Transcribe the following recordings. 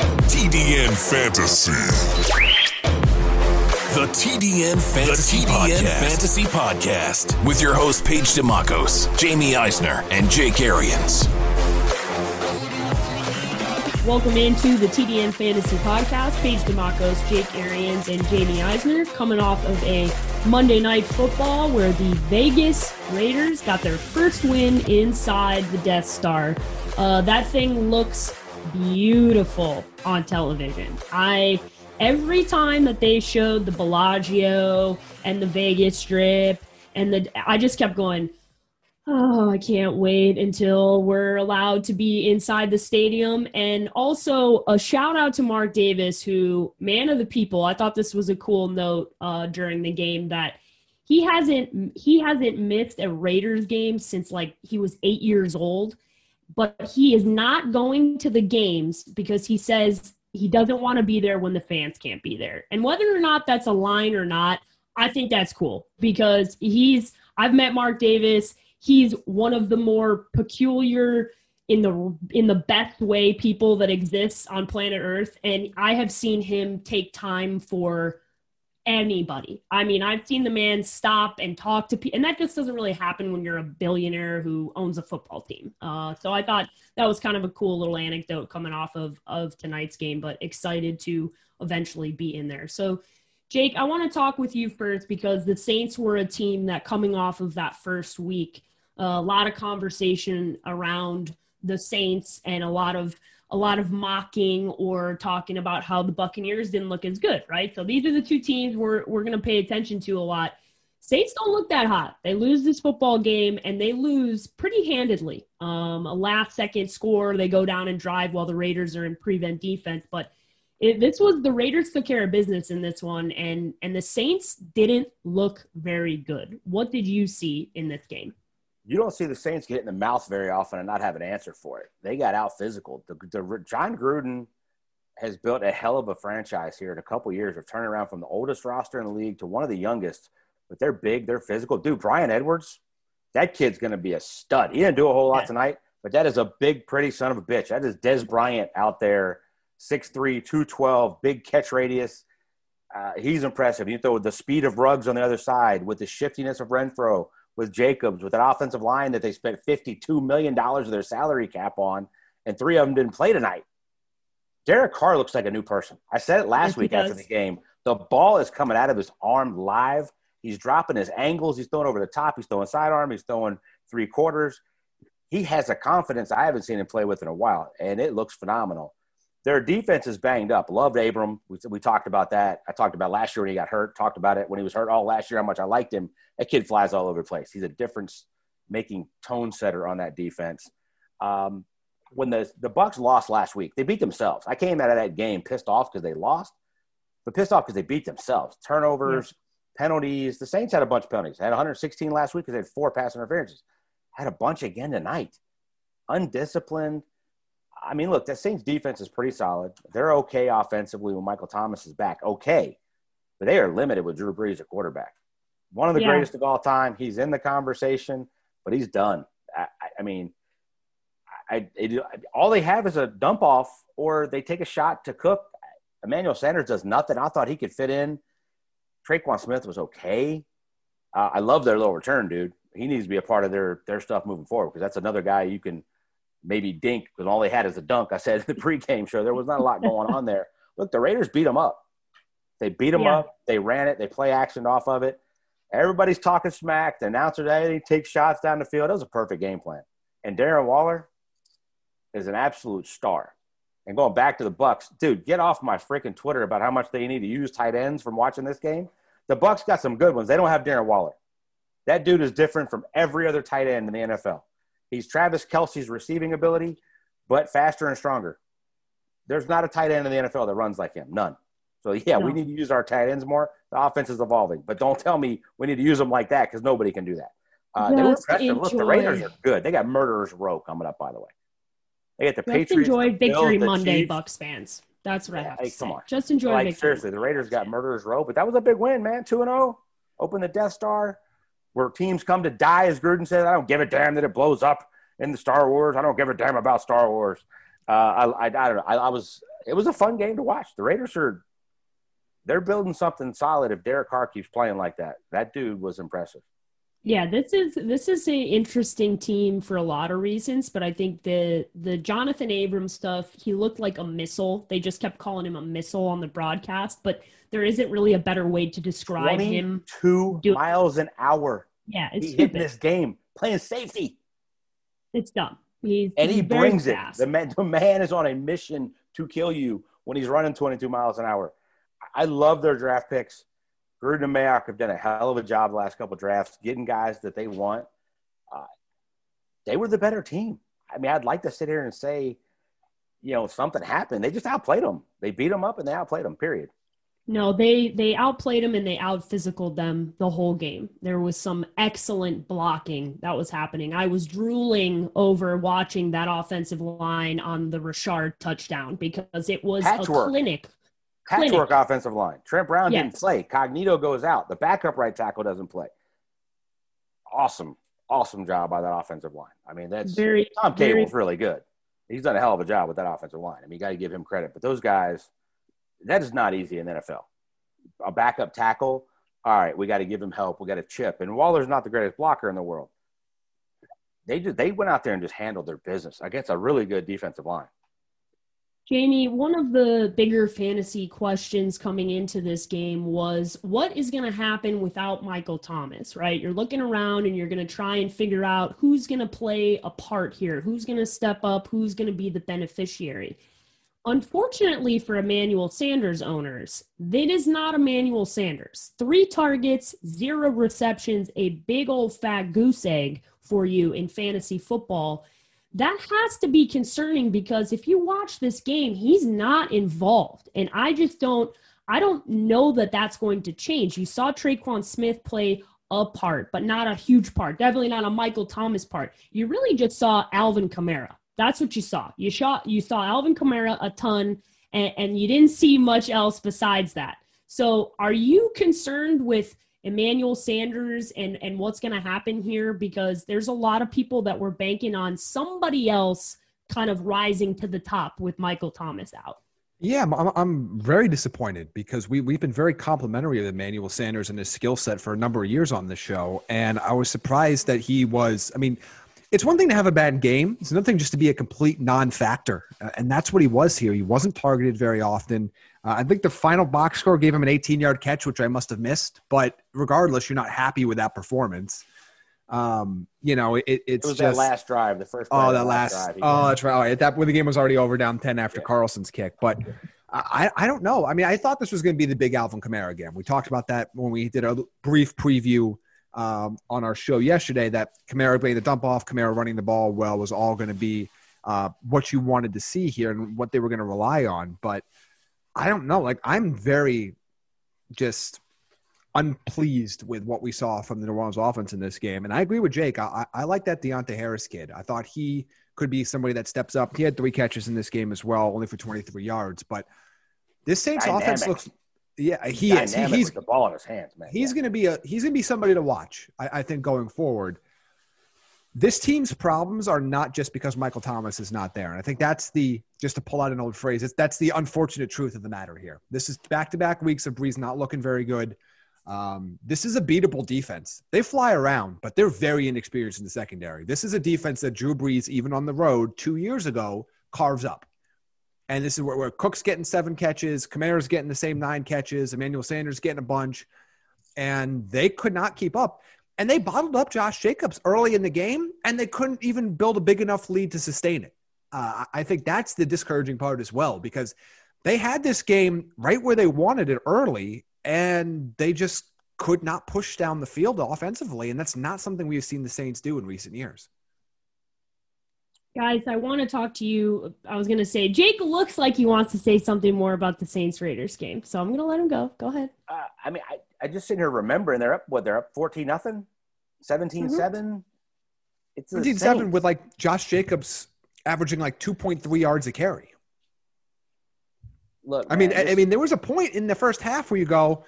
TDN Fantasy. The TDN Fantasy, the TDN Podcast. Fantasy Podcast with your host Paige Demacos, Jamie Eisner, and Jake Arians. Welcome into the TDN Fantasy Podcast. Paige Demacos, Jake Arians, and Jamie Eisner coming off of a Monday Night Football where the Vegas Raiders got their first win inside the Death Star. Uh, that thing looks beautiful on television. I every time that they showed the Bellagio and the Vegas Strip and the I just kept going, "Oh, I can't wait until we're allowed to be inside the stadium." And also a shout out to Mark Davis who man of the people. I thought this was a cool note uh, during the game that he hasn't he hasn't missed a Raiders game since like he was 8 years old but he is not going to the games because he says he doesn't want to be there when the fans can't be there. And whether or not that's a line or not, I think that's cool because he's I've met Mark Davis. He's one of the more peculiar in the in the best way people that exists on planet Earth and I have seen him take time for anybody. I mean, I've seen the man stop and talk to people, and that just doesn't really happen when you're a billionaire who owns a football team. Uh, so I thought that was kind of a cool little anecdote coming off of of tonight's game, but excited to eventually be in there. So. Jake, I want to talk with you first because the Saints were a team that coming off of that first week, a lot of conversation around the Saints and a lot of a lot of mocking or talking about how the Buccaneers didn't look as good, right? So these are the two teams we're, we're going to pay attention to a lot. Saints don't look that hot. They lose this football game and they lose pretty handedly. Um, a last second score, they go down and drive while the Raiders are in prevent defense. But it, this was the Raiders took care of business in this one, and and the Saints didn't look very good. What did you see in this game? You don't see the Saints get in the mouth very often and not have an answer for it. They got out physical. The, the, Jon Gruden has built a hell of a franchise here in a couple years of turning around from the oldest roster in the league to one of the youngest. But they're big, they're physical. Dude, Bryan Edwards, that kid's going to be a stud. He didn't do a whole lot tonight, but that is a big, pretty son of a bitch. That is Dez Bryant out there, 6'3", 212, big catch radius. Uh, he's impressive. You throw the speed of Ruggs on the other side with the shiftiness of Renfrow – with Jacobs, with an offensive line that they spent $52 million of their salary cap on, and three of them didn't play tonight. Derek Carr looks like a new person. I said it last yes, week after the game. The ball is coming out of his arm live. He's dropping his angles. He's throwing over the top. He's throwing sidearm. He's throwing three quarters. He has a confidence I haven't seen him play with in a while, and it looks phenomenal. Their defense is banged up. Loved Abram. We, we talked about that. I talked about last year when he got hurt. Talked about it when he was hurt all last year. How much I liked him. That kid flies all over the place. He's a difference making tone setter on that defense. Um, when the the Bucs lost last week, they beat themselves. I came out of that game pissed off because they lost, but pissed off because they beat themselves. Turnovers, yeah. penalties. The Saints had a bunch of penalties. They had 116 last week because they had four pass interferences. Had a bunch again tonight. Undisciplined I mean, look, that Saints defense is pretty solid. They're okay offensively when Michael Thomas is back. Okay. But they are limited with Drew Brees at quarterback. One of the yeah. greatest of all time. He's in the conversation, but he's done. I, I mean, I, it, all they have is a dump off or they take a shot to Cook. Emmanuel Sanders does nothing. I thought he could fit in. Tre'Quan Smith was okay. Uh, I love their little return, dude. He needs to be a part of their their stuff moving forward because that's another guy you can maybe dink because all they had is a dunk. I said in the pregame show there was not a lot going on there. Look, the Raiders beat them up. They beat them yeah. up. They ran it. They play action off of it. Everybody's talking smack. The announcer today takes shots down the field. That was a perfect game plan. And Darren Waller is an absolute star. And going back to the Bucs, dude, get off my freaking Twitter about how much they need to use tight ends from watching this game. The Bucs got some good ones. They don't have Darren Waller. That dude is different from every other tight end in the NFL. He's Travis Kelce's receiving ability, but faster and stronger. There's not a tight end in the NFL that runs like him. None. So yeah, no. we need to use our tight ends more. The offense is evolving, but don't tell me we need to use them like that because nobody can do that. Uh, they were impressive. Look, the Raiders are good. They got Murderers Row coming up, by the way. They get the Patriots. Just Patriots. enjoy Victory Bills, Monday, Chiefs. Bucs fans. That's what I have hey, to say. On. Just enjoy like, Victory. Seriously, the Raiders got Murderers Row, but that was a big win, man. Two and zero. Oh. Open the Death Star, where teams come to die, as Gruden said. I don't give a damn that it blows up in the Star Wars. I don't give a damn about Star Wars. Uh, I, I, I don't know. I, I was. It was a fun game to watch. The Raiders are they're building something solid if Derek Carr keeps playing like that. That dude was impressive. Yeah, this is this is an interesting team for a lot of reasons, but I think the the Jonathan Abrams stuff, he looked like a missile. They just kept calling him a missile on the broadcast, but there isn't really a better way to describe him. Two miles an hour. Yeah, it's he hit this game playing safety. It's dumb. He's and he brings fast. it. The man, the man is on a mission to kill you when he's running 22 miles an hour. I love their draft picks. Gruden and Mayock have done a hell of a job the last couple drafts getting guys that they want. Uh, they were the better team. I mean, I'd like to sit here and say, you know, something happened. They just outplayed them. They beat them up and they outplayed them. Period. No, they they outplayed them and they out physicaled them the whole game. There was some excellent blocking that was happening. I was drooling over watching that offensive line on the Richard touchdown because it was Patchwork. a clinic Patchwork clinic. offensive line. Trent Brown yes. didn't play. Cognito goes out. The backup right tackle doesn't play. Awesome, awesome job by that offensive line. I mean, that's very Tom Cable's very, really good. He's done a hell of a job with that offensive line. I mean, you got to give him credit. But those guys, that is not easy in the NFL. A backup tackle, all right, we got to give him help. We got to chip. And Waller's not the greatest blocker in the world. They just they went out there and just handled their business against a really good defensive line. Jamie, one of the bigger fantasy questions coming into this game was what is going to happen without Michael Thomas, right? You're looking around and you're going to try and figure out who's going to play a part here, who's going to step up, who's going to be the beneficiary. Unfortunately for Emmanuel Sanders owners, that is not Emmanuel Sanders. Three targets, zero receptions, a big old fat goose egg for you in fantasy football that has to be concerning because if you watch this game, he's not involved. And I just don't, I don't know that that's going to change. You saw Tre'Quan Smith play a part, but not a huge part. Definitely not a Michael Thomas part. You really just saw Alvin Kamara. That's what you saw. You shot, you saw Alvin Kamara a ton, and, and you didn't see much else besides that. So, are you concerned with Emmanuel Sanders and and what's going to happen here because there's a lot of people that were banking on somebody else kind of rising to the top with Michael Thomas out. Yeah, I'm, I'm very disappointed because we, we've been very complimentary of Emmanuel Sanders and his skill set for a number of years on the show. And I was surprised that he was, I mean, it's one thing to have a bad game. It's another thing just to be a complete non-factor. Uh, and that's what he was here. He wasn't targeted very often. Uh, I think the final box score gave him an 18 yard catch, which I must have missed. But regardless, you're not happy with that performance. Um, you know, it, it's it was just, that last drive, the first. Oh, that last. last oh, that's right. Oh, that when the game was already over, down 10 after yeah. Carlson's kick. But I, I don't know. I mean, I thought this was going to be the big Alvin Kamara game. We talked about that when we did a brief preview um, on our show yesterday. That Kamara being the dump off, Kamara running the ball well was all going to be uh, what you wanted to see here and what they were going to rely on. But I don't know. Like I'm very just unpleased with what we saw from the New Orleans offense in this game. And I agree with Jake. I, I like that Deonte Harris kid. I thought he could be somebody that steps up. He had three catches in this game as well, only for 23 yards. But this Saints Dynamic. offense looks. Yeah, he is. He, he's the ball in his hands, man. He's yeah. going to be a. He's going to be somebody to watch. I, I think going forward this team's problems are not just because Michael Thomas is not there. And I think that's the, just to pull out an old phrase, it's, that's the unfortunate truth of the matter here. This is back to back weeks of Brees not looking very good. Um, this is a beatable defense. They fly around, but they're very inexperienced in the secondary. This is a defense that Drew Brees, even on the road two years ago, carves up. And this is where, where Cook's getting seven catches, Kamara's getting the same nine catches, Emmanuel Sanders getting a bunch, and they could not keep up. And they bottled up Josh Jacobs early in the game, and they couldn't even build a big enough lead to sustain it. Uh, I think that's the discouraging part as well, because they had this game right where they wanted it early, and they just could not push down the field offensively. And that's not something we've seen the Saints do in recent years. Guys, I want to talk to you. I was going to say, Jake looks like he wants to say something more about the Saints Raiders game. So I'm going to let him go. Go ahead. Uh, I mean, I, I just sitting here remembering they're up, what, they're up 14 nothing, 17 mm-hmm. 7. It's 17 7 with like Josh Jacobs averaging like 2.3 yards a carry. Look, I mean, I, I mean, there was a point in the first half where you go,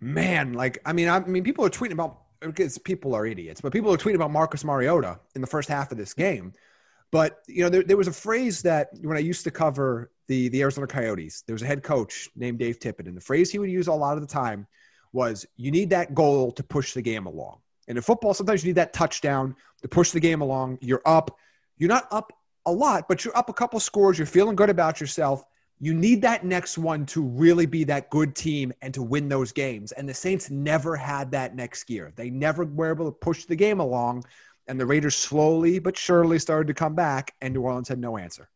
man, like, I mean, I, I mean, people are tweeting about because people are idiots, but people are tweeting about Marcus Mariota in the first half of this game. But you know, there, there was a phrase that when I used to cover the the Arizona Coyotes, there was a head coach named Dave Tippett, and the phrase he would use a lot of the time was, "You need that goal to push the game along." And in football, sometimes you need that touchdown to push the game along. You're up. You're not up a lot, but you're up a couple scores. You're feeling good about yourself. You need that next one to really be that good team and to win those games. And the Saints never had that next year. They never were able to push the game along. And the Raiders slowly but surely started to come back, and New Orleans had no answer.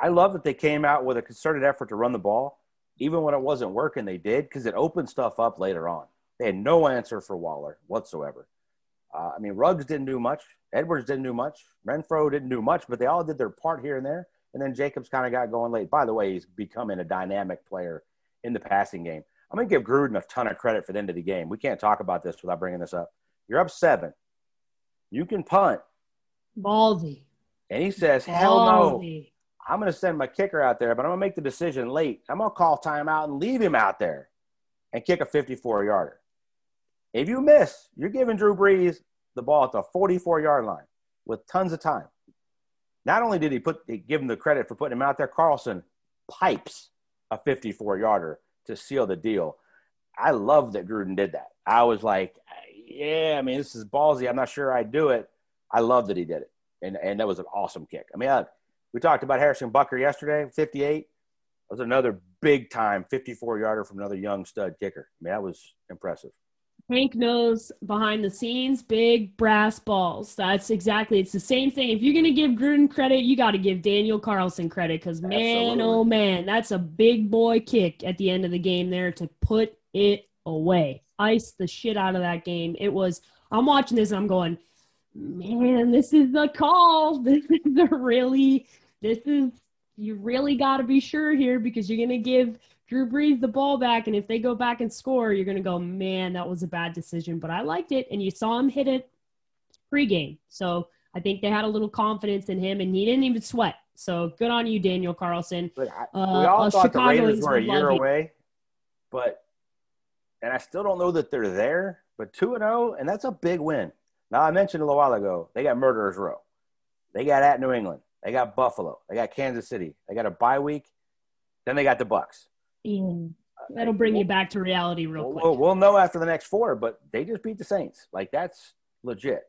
I love that they came out with a concerted effort to run the ball. Even when it wasn't working, they did because it opened stuff up later on. They had no answer for Waller whatsoever. Uh, I mean, Ruggs didn't do much. Edwards didn't do much. Renfro didn't do much, but they all did their part here and there. And then Jacobs kind of got going late. By the way, he's becoming a dynamic player in the passing game. I'm going to give Gruden a ton of credit for the end of the game. We can't talk about this without bringing this up. You're up seven. You can punt. Baldy. And he says, hell no. I'm going to send my kicker out there, but I'm going to make the decision late. I'm going to call timeout and leave him out there and kick a 54 yarder. If you miss, you're giving Drew Brees the ball at the 44 yard line with tons of time. Not only did he put give him the credit for putting him out there, Carlson pipes a 54 yarder to seal the deal. I love that Gruden did that. I was like, yeah, I mean, this is ballsy. I'm not sure I'd do it. I love that he did it. And, and that was an awesome kick. I mean, I, we talked about Harrison Butker yesterday, 58. That was another big time 54 yarder from another young stud kicker. I mean, that was impressive. Hank knows behind the scenes, big brass balls. That's exactly. It's the same thing. If you're going to give Gruden credit, you got to give Daniel Carlson credit because man, oh man, that's a big boy kick at the end of the game there to put it away, ice the shit out of that game. It was. I'm watching this. And I'm going, man, this is the call. This is the really. This is you really got to be sure here because you're going to give Drew Brees the ball back, and if they go back and score, you're going to go, man, that was a bad decision. But I liked it, and you saw him hit it pregame. So I think they had a little confidence in him, and he didn't even sweat. So good on you, Daniel Carlson. But I, uh, we all thought Chicagoans the Raiders were a year away, but and I still don't know that they're there. But two and zero, oh, and that's a big win. Now I mentioned a little while ago they got Murderers Row, they got at New England, they got Buffalo, they got Kansas City, they got a bye week, then they got the Bucs. Mm. That'll bring you back to reality real quick. We'll, we'll know after the next four, but they just beat the Saints. Like that's legit.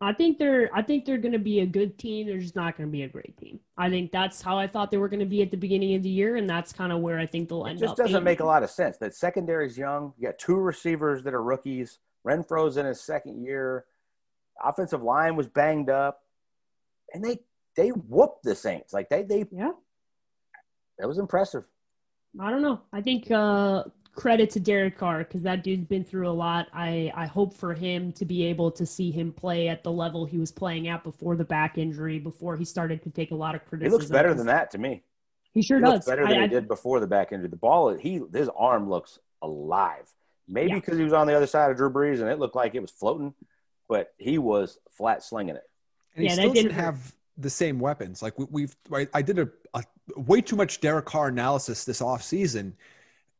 I think they're I think they're going to be a good team. They're just not going to be a great team. I think that's how I thought they were going to be at the beginning of the year, and that's kind of where I think they'll end up. It just doesn't being. make a lot of sense. That secondary is young. You got two receivers that are rookies. Renfrow's in his second year. Offensive line was banged up, and they they whooped the Saints. Like they they yeah, that was impressive. I don't know. I think uh, credit to Derek Carr because that dude's been through a lot. I, I hope for him to be able to see him play at the level he was playing at before the back injury, before he started to take a lot of criticism. He looks better than that to me. He sure he does. Looks better than I, he did before the back injury. The ball, he his arm looks alive. Maybe because yeah. he was on the other side of Drew Brees and it looked like it was floating, but he was flat slinging it. And he yeah, still didn't have the same weapons. Like we, have I did a, a, way too much Derek Carr analysis this off season,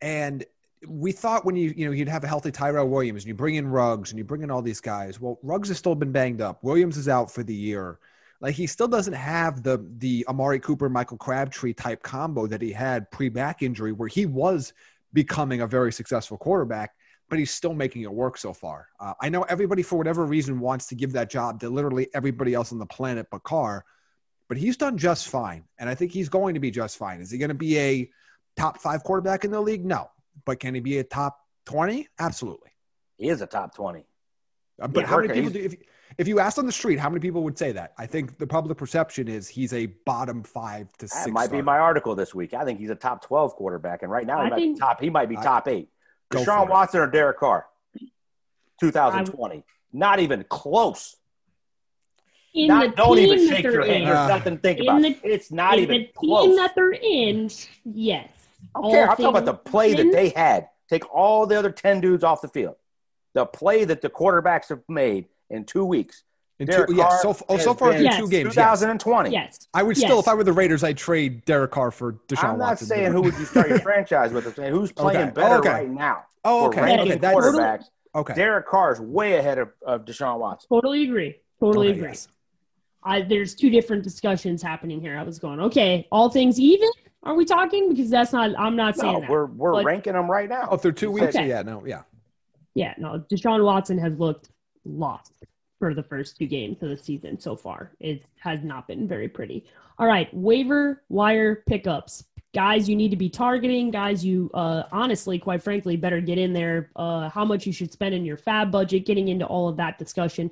and we thought when you you know you'd have a healthy Tyrell Williams and you bring in Ruggs and you bring in all these guys. Well, Ruggs has still been banged up. Williams is out for the year. Like he still doesn't have the the Amari Cooper Michael Crabtree type combo that he had pre back injury, where he was becoming a very successful quarterback. but he's still making it work so far. Uh, I know everybody, for whatever reason, wants to give that job to literally everybody else on the planet but Carr, but he's done just fine. And I think he's going to be just fine. Is he going to be a top five quarterback in the league? No. But can he be a top 20? Absolutely. He is a top 20. Uh, but how many people do, if, if you asked on the street, how many people would say that? I think the public perception is he's a bottom five to six. That might starter. be my article this week. I think he's a top 12 quarterback. And right now, he I might think- be top, he might be I- top eight. Go Deshaun for it. Watson or Derek Carr? 2020. Not even close. In Not, the don't team even shake your hand. in, There's Uh, nothing to think about. the- it's not in even the team close. that they're in, yes. I don't care. I'm talking about the play that they had. Take all the other 10 dudes off the field. The play that the quarterbacks have made in two weeks. In Derek two, yes, Carr so, oh, so far been through Yes. two games. 2020. Yes. I would Yes. still, if I were the Raiders, I'd trade Derek Carr for Deshaun Watson. I'm not Watson. saying who would you start your franchise with. I'm saying who's playing Okay. better Okay. right now. Oh, okay. ranking okay. That's, quarterbacks. okay. Derek Carr is way ahead of, of Deshaun Watson. Totally agree. Totally Okay, agree. yes. I, there's two different discussions happening here. I was going, okay, all things even. Are we talking? Because that's not. I'm not saying No, that. we're we're But- ranking them right now. Oh, through two weeks? said- Yeah, no, yeah. Yeah, no. Deshaun Watson has looked lost for the first two games of the season so far. It has not been very pretty. All right, waiver wire pickups. Guys you need to be targeting, guys you uh, honestly, quite frankly, better get in there. Uh, how much you should spend in your FAAB budget, getting into all of that discussion.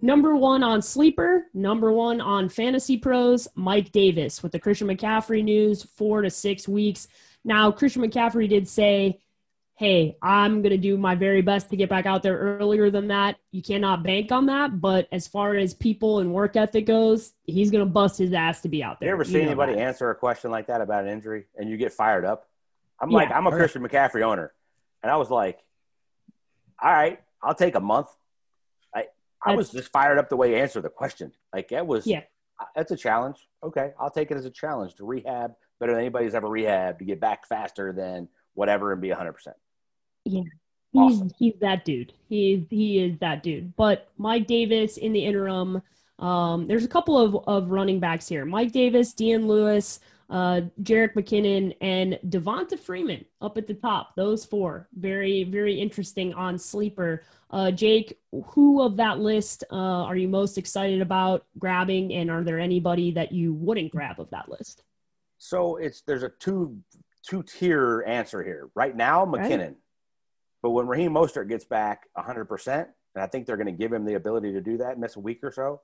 Number one on Sleeper, number one on Fantasy Pros, Mike Davis with the Christian McCaffrey news, four to six weeks. Now, Christian McCaffrey did say hey, I'm going to do my very best to get back out there earlier than that. You cannot bank on that. But as far as people and work ethic goes, he's going to bust his ass to be out there. You ever see know anybody that. answer a question like that about an injury and you get fired up? I'm like, I'm a Christian McCaffrey owner. And I was like, all right, I'll take a month. I, was just fired up the way you answered the question. Like, that was, Yeah. that's a challenge. Okay, I'll take it as a challenge to rehab better than anybody's ever rehabbed to get back faster than whatever and be 100%. Yeah. He's Awesome. he's that dude. He he is that dude. But Mike Davis in the interim. Um, there's a couple of, of running backs here. Mike Davis, Dion Lewis, uh, Jerick McKinnon, and Devonta Freeman up at the top. Those four. Very, very interesting on sleeper. Uh, Jake, who of that list uh, are you most excited about grabbing? And are there anybody that you wouldn't grab of that list? So it's there's a two two tier answer here. Right now, Right. McKinnon. But when Raheem Mostert gets back 100%, and I think they're going to give him the ability to do that, miss a week or so,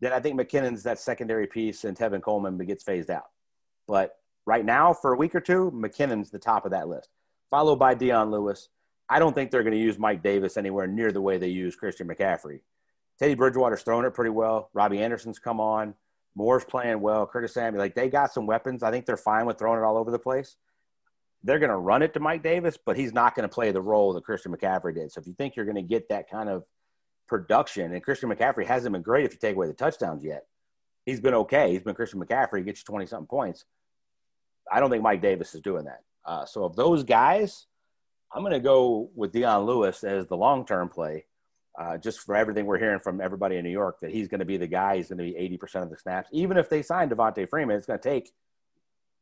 then I think McKinnon's that secondary piece and Tevin Coleman gets phased out. But right now, for a week or two, McKinnon's the top of that list, followed by Dion Lewis. I don't think they're going to use Mike Davis anywhere near the way they use Christian McCaffrey. Teddy Bridgewater's throwing it pretty well. Robbie Anderson's come on. Moore's playing well. Curtis Samuel, like they got some weapons. I think they're fine with throwing it all over the place. They're going to run it to Mike Davis, but he's not going to play the role that Christian McCaffrey did. So if you think you're going to get that kind of production, and Christian McCaffrey hasn't been great if you take away the touchdowns yet. He's been okay. He's been Christian McCaffrey, He gets you 20 something points. I don't think Mike Davis is doing that. Uh, so of those guys, I'm going to go with Dion Lewis as the long term play, uh, just for everything we're hearing from everybody in New York that he's going to be the guy. He's going to be 80% of the snaps. Even if they sign Devonta Freeman, it's going to take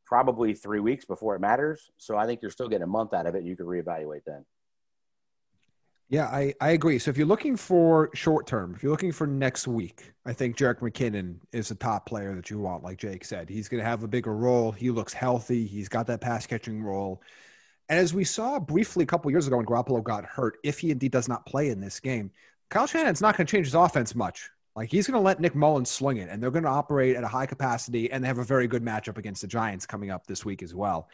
probably three weeks before it matters. So I think you're still getting a month out of it. You can reevaluate then. Yeah, I, I agree. So if you're looking for short term, if you're looking for next week, I think Jerick McKinnon is a top player that you want, like Jake said. He's going to have a bigger role. He looks healthy. He's got that pass catching role. And as we saw briefly a couple years ago when Garoppolo got hurt, if he indeed does not play in this game, Kyle Shanahan's not going to change his offense much. Like he's going to let Nick Mullens sling it, and they're going to operate at a high capacity, and they have a very good matchup against the Giants coming up this week as well.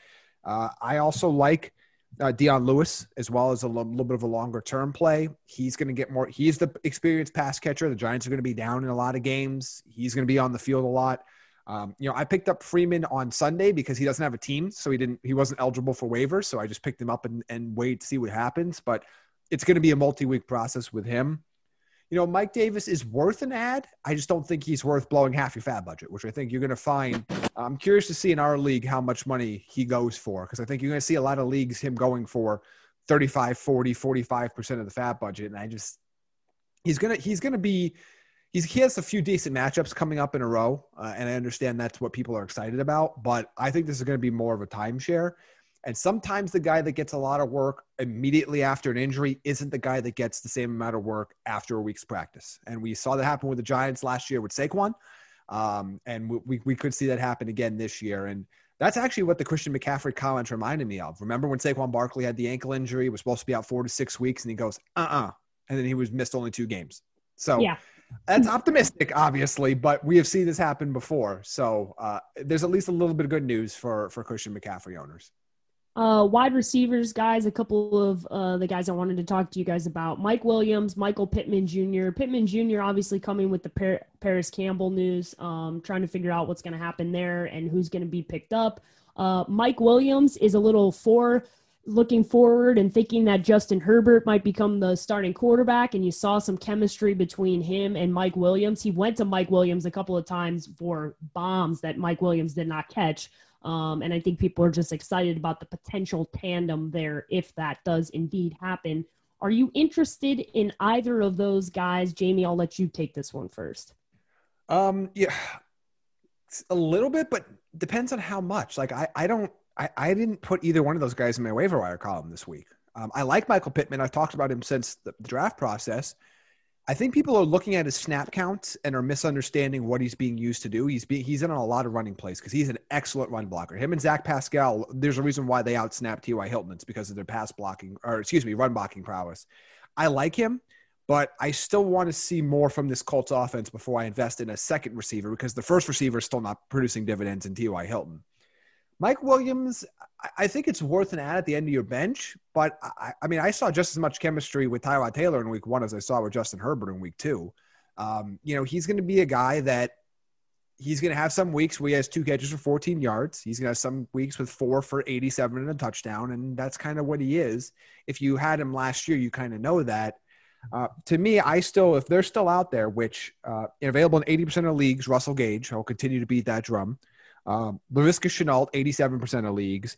Uh, I also like uh, Dion Lewis as well as a lo- little bit of a longer term play. He's going to get more. He's the experienced pass catcher. The Giants are going to be down in a lot of games. He's going to be on the field a lot. Um, you know, I picked up Freeman on Sunday because he doesn't have a team, so he didn't. He wasn't eligible for waivers, so I just picked him up and, and wait to see what happens. But it's going to be a multi week process with him. You know, Mike Davis is worth an add. I just don't think he's worth blowing half your FAAB budget, which I think you're going to find. I'm curious to see in our league how much money he goes for because I think you're going to see a lot of leagues him going for 35, 40, 45% of the FAAB budget. And I just, he's going to, he's going to be, he's, he has a few decent matchups coming up in a row. Uh, and I understand that's what people are excited about, but I think this is going to be more of a timeshare. And sometimes the guy that gets a lot of work immediately after an injury isn't the guy that gets the same amount of work after a week's practice. And we saw that happen with the Giants last year with Saquon. Um, and we, we could see that happen again this year. And that's actually what the Christian McCaffrey comments reminded me of. Remember when Saquon Barkley had the ankle injury, was supposed to be out four to six weeks, and he goes, uh uh-uh. uh. And then he was missed only two games. So yeah. that's optimistic, obviously, but we have seen this happen before. So uh, there's at least a little bit of good news for, for Christian McCaffrey owners. Uh, wide receivers, guys, a couple of uh, the guys I wanted to talk to you guys about. Mike Williams, Michael Pittman Jr. Pittman Jr. obviously coming with the Par- Parris Campbell news, um, trying to figure out what's going to happen there and who's going to be picked up. Uh, Mike Williams is a little for looking forward and thinking that Justin Herbert might become the starting quarterback. And you saw some chemistry between him and Mike Williams. He went to Mike Williams a couple of times for bombs that Mike Williams did not catch. Um, and I think people are just excited about the potential tandem there if that does indeed happen. Are you interested in either of those guys? Jamie, I'll let you take this one first. Um, yeah, a little bit, but depends on how much. Like, I, I don't, I, I didn't put either one of those guys in my waiver wire column this week. Um, I like Michael Pittman. I've talked about him since the draft process. I think people are looking at his snap counts and are misunderstanding what he's being used to do. He's being he's in on a lot of running plays because he's an excellent run blocker. Him and Zach Pascal, there's a reason why they outsnap T.Y. Hilton. It's because of their pass blocking or excuse me, run blocking prowess. I like him, but I still want to see more from this Colts offense before I invest in a second receiver because the first receiver is still not producing dividends in T.Y. Hilton. Mike Williams, I think it's worth an add at the end of your bench, but I, I, mean, I saw just as much chemistry with Tyrod Taylor in week one as I saw with Justin Herbert in week two. Um, you know, he's going to be a guy that he's going to have some weeks where he has two catches for 14 yards. He's going to have some weeks with four for 87 and a touchdown, and that's kind of what he is. If you had him last year, you kind of know that. Uh, to me, I still, if they're still out there, which uh, available in 80% of leagues, Russell Gage, I'll continue to beat that drum. Um, Laviska Shenault, 87% of leagues.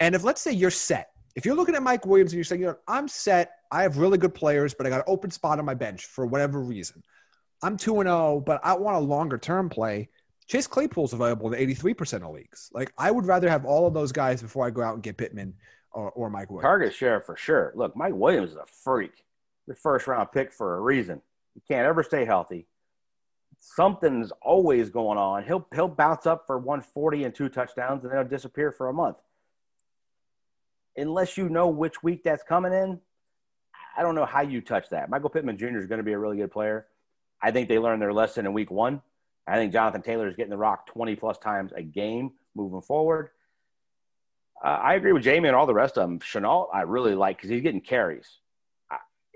And if let's say you're set, if you're looking at Mike Williams and you're saying, you know, I'm set, I have really good players, but I got an open spot on my bench for whatever reason. I'm 2 and 0, but I want a longer term play. Chase Claypool's available in 83% of leagues. Like, I would rather have all of those guys before I go out and get Pittman or, or Mike Williams. Target share for sure. Look, Mike Williams is a freak. The first round pick for a reason. He can't ever stay healthy something's always going on. He'll he'll bounce up for 140 and two touchdowns, and then he'll disappear for a month. Unless you know which week that's coming in, I don't know how you touch that. Michael Pittman Jr. is going to be a really good player. I think they learned their lesson in week one. I think Jonathan Taylor is getting the rock 20 plus times a game moving forward. Uh, I agree with Jamie and all the rest of them. Shenault, I really like because he's getting carries.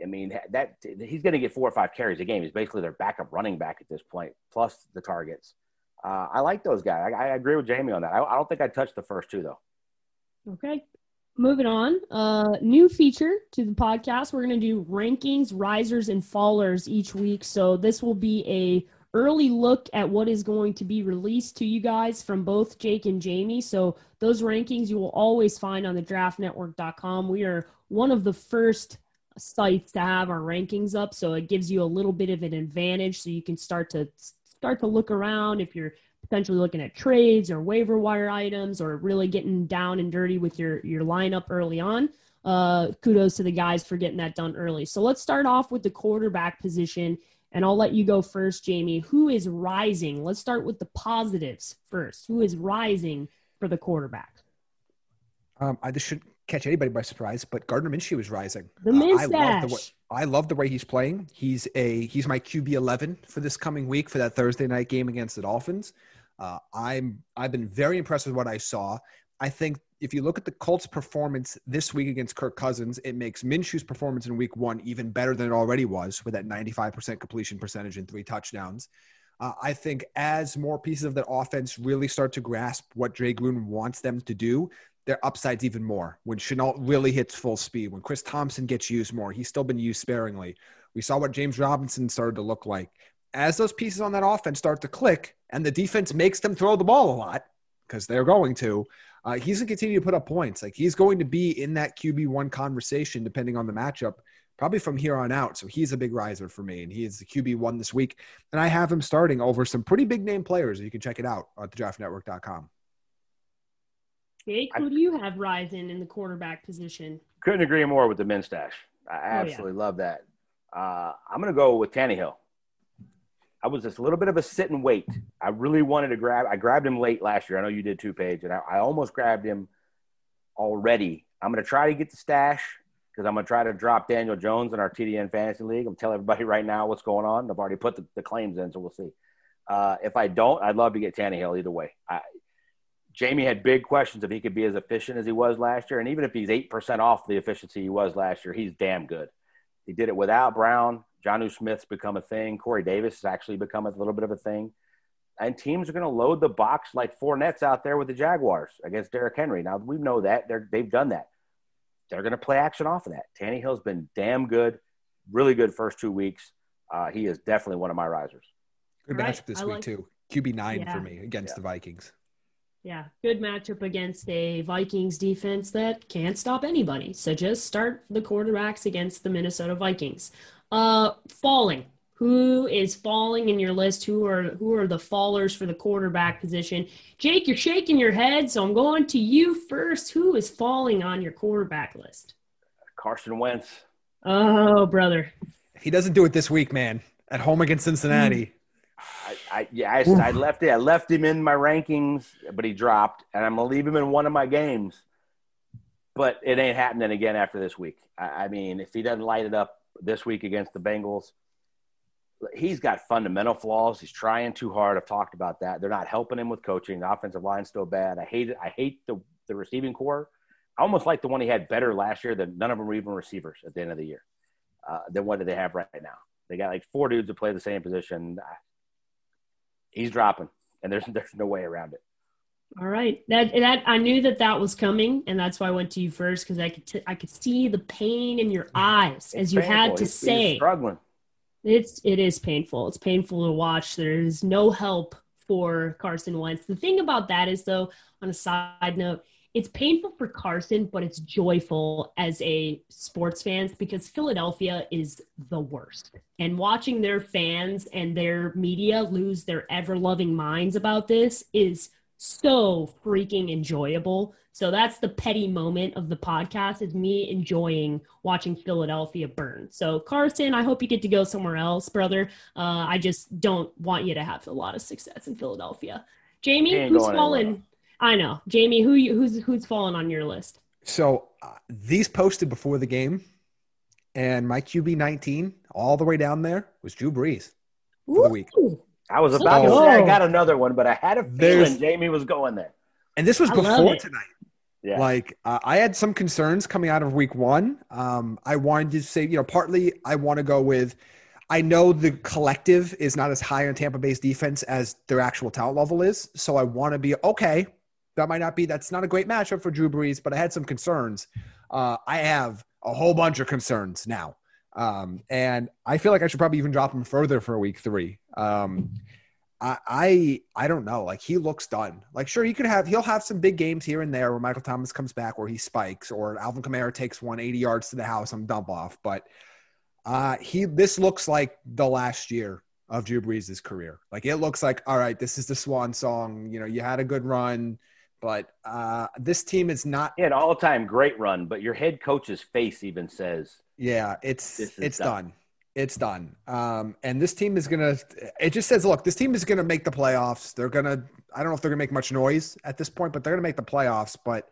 I mean, that he's going to get four or five carries a game. He's basically their backup running back at this point, plus the targets. Uh, I like those guys. I, I, agree with Jamie on that. I, I don't think I touched the first two though. Okay, moving on. Uh, new feature to the podcast. We're going to do rankings, risers, and fallers each week. So this will be a early look at what is going to be released to you guys from both Jake and Jamie. So those rankings you will always find on the draftnetwork.com. We are one of the first sites to have our rankings up so it gives you a little bit of an advantage so you can start to start to look around if you're potentially looking at trades or waiver wire items or really getting down and dirty with your your lineup early on uh, kudos to the guys for getting that done early so let's start off with the quarterback position and I'll let you go first, Jamie. Who is rising? Let's start with the positives first. Who is rising for the quarterback? Um, I just should catch anybody by surprise, but Gardner Minshew is rising. The uh, I love the way I love the way he's playing. He's a he's my QB eleven for this coming week for that Thursday night game against the Dolphins. Uh, I'm I've been very impressed with what I saw. I think if you look at the Colts' performance this week against Kirk Cousins, it makes Minshew's performance in Week One even better than it already was with that 95% completion percentage and three touchdowns. Uh, I think as more pieces of the offense really start to grasp what Jay Gruden wants them to do, their upsides even more. When Shenault really hits full speed, when Chris Thompson gets used more, he's still been used sparingly. We saw what James Robinson started to look like. As those pieces on that offense start to click and the defense makes them throw the ball a lot, because they're going to, uh, he's going to continue to put up points. Like he's going to be in that QB1 conversation depending on the matchup, probably from here on out. So he's a big riser for me, and he is the QB1 this week. And I have him starting over some pretty big name players. You can check it out at thedraftnetwork.com. Jake, who do you have rising in the quarterback position? Couldn't agree more with the men's stash. I absolutely oh, yeah. love that. Uh, I'm going to go with Tannehill. I was just a little bit of a sit and wait. I really wanted to grab. I grabbed him late last year. I know you did two page, and I, I almost grabbed him already. I'm going to try to get the stash because I'm going to try to drop Daniel Jones in our TDN fantasy league. I'm telling everybody right now what's going on. I've already put the, the claims in, so we'll see. Uh, if I don't, I'd love to get Tannehill either way. I, Jamie had big questions if he could be as efficient as he was last year, and even if he's eight percent off the efficiency he was last year, he's damn good. He did it without Brown. Jonnu Smith's become a thing. Corey Davis has actually become a little bit of a thing. And teams are going to load the box like Fournette's out there with the Jaguars against Derrick Henry. Now, we know that. They're, they've done that. They're going to play action off of that. Tannehill's been damn good, really good first two weeks. Uh, he is definitely one of my risers. Good right. matchup this I week, like, too. QB9 yeah. for me against yeah. the Vikings. Yeah, good matchup against a Vikings defense that can't stop anybody. So just start the quarterbacks against the Minnesota Vikings. Uh, falling. Who is falling in your list? Who are who are the fallers for the quarterback position? Jake, you're shaking your head, so I'm going to you first. Who is falling on your quarterback list? Carson Wentz. Oh, brother. He doesn't do it this week, man. At home against Cincinnati. I, I yeah, I, I, left it. I left him in my rankings, but he dropped, and I'm gonna leave him in one of my games. But it ain't happening again after this week. I, I mean, if he doesn't light it up this week against the Bengals, he's got fundamental flaws. He's trying too hard. I've talked about that. They're not helping him with coaching. The offensive line's still bad. I hate it. I hate the the receiving core. I almost like the one he had better last year. Than none of them were even receivers at the end of the year. Uh, than what do they have right now? They got like four dudes that play the same position he's dropping, and there's there's no way around it. All right, that that I knew that that was coming, and that's why I went to you first because I could t- I could see the pain in your eyes as you painful. had to he's, say he's struggling. It's it is painful. It's painful to watch. There's no help for Carson Wentz. The thing about that is though, on a side note, it's painful for Carson, but it's joyful as a sports fans because Philadelphia is the worst. And watching their fans and their media lose their ever loving minds about this is so freaking enjoyable. So that's the petty moment of the podcast is me enjoying watching Philadelphia burn. So Carson, I hope you get to go somewhere else, brother. Uh, I just don't want you to have a lot of success in Philadelphia. Jamie, who's fallen? I know, Jamie. Who you, who's who's fallen on your list? So uh, these posted before the game, and my QB nineteen all the way down there was Drew Brees for Ooh. the week. I was about oh. to say I got another one, but I had a feeling There's, Jamie was going there. And this was I before tonight. Yeah. Like uh, I had some concerns coming out of week one. Um, I wanted to say, you know, partly I want to go with. I know the collective is not as high on Tampa Bay's defense as their actual talent level is, so I want to be okay that might not be that's not a great matchup for Drew Brees, but I had some concerns. Uh, I have a whole bunch of concerns now. Um, and I feel like I should probably even drop him further for week three. Um, I, I, I don't know. Like he looks done. Like sure he could have he'll have some big games here and there where Michael Thomas comes back where he spikes or Alvin Kamara takes 180 yards to the house on dump off. But uh, he this looks like the last year of Drew Brees' career. Like it looks like all right, this is the swan song. You know, you had a good run but uh, this team is not an all-time great run. But your head coach's face even says, "Yeah, it's it's done. done. It's done." Um, and this team is gonna. It just says, "Look, this team is gonna make the playoffs. They're gonna. I don't know if they're gonna make much noise at this point, but they're gonna make the playoffs. But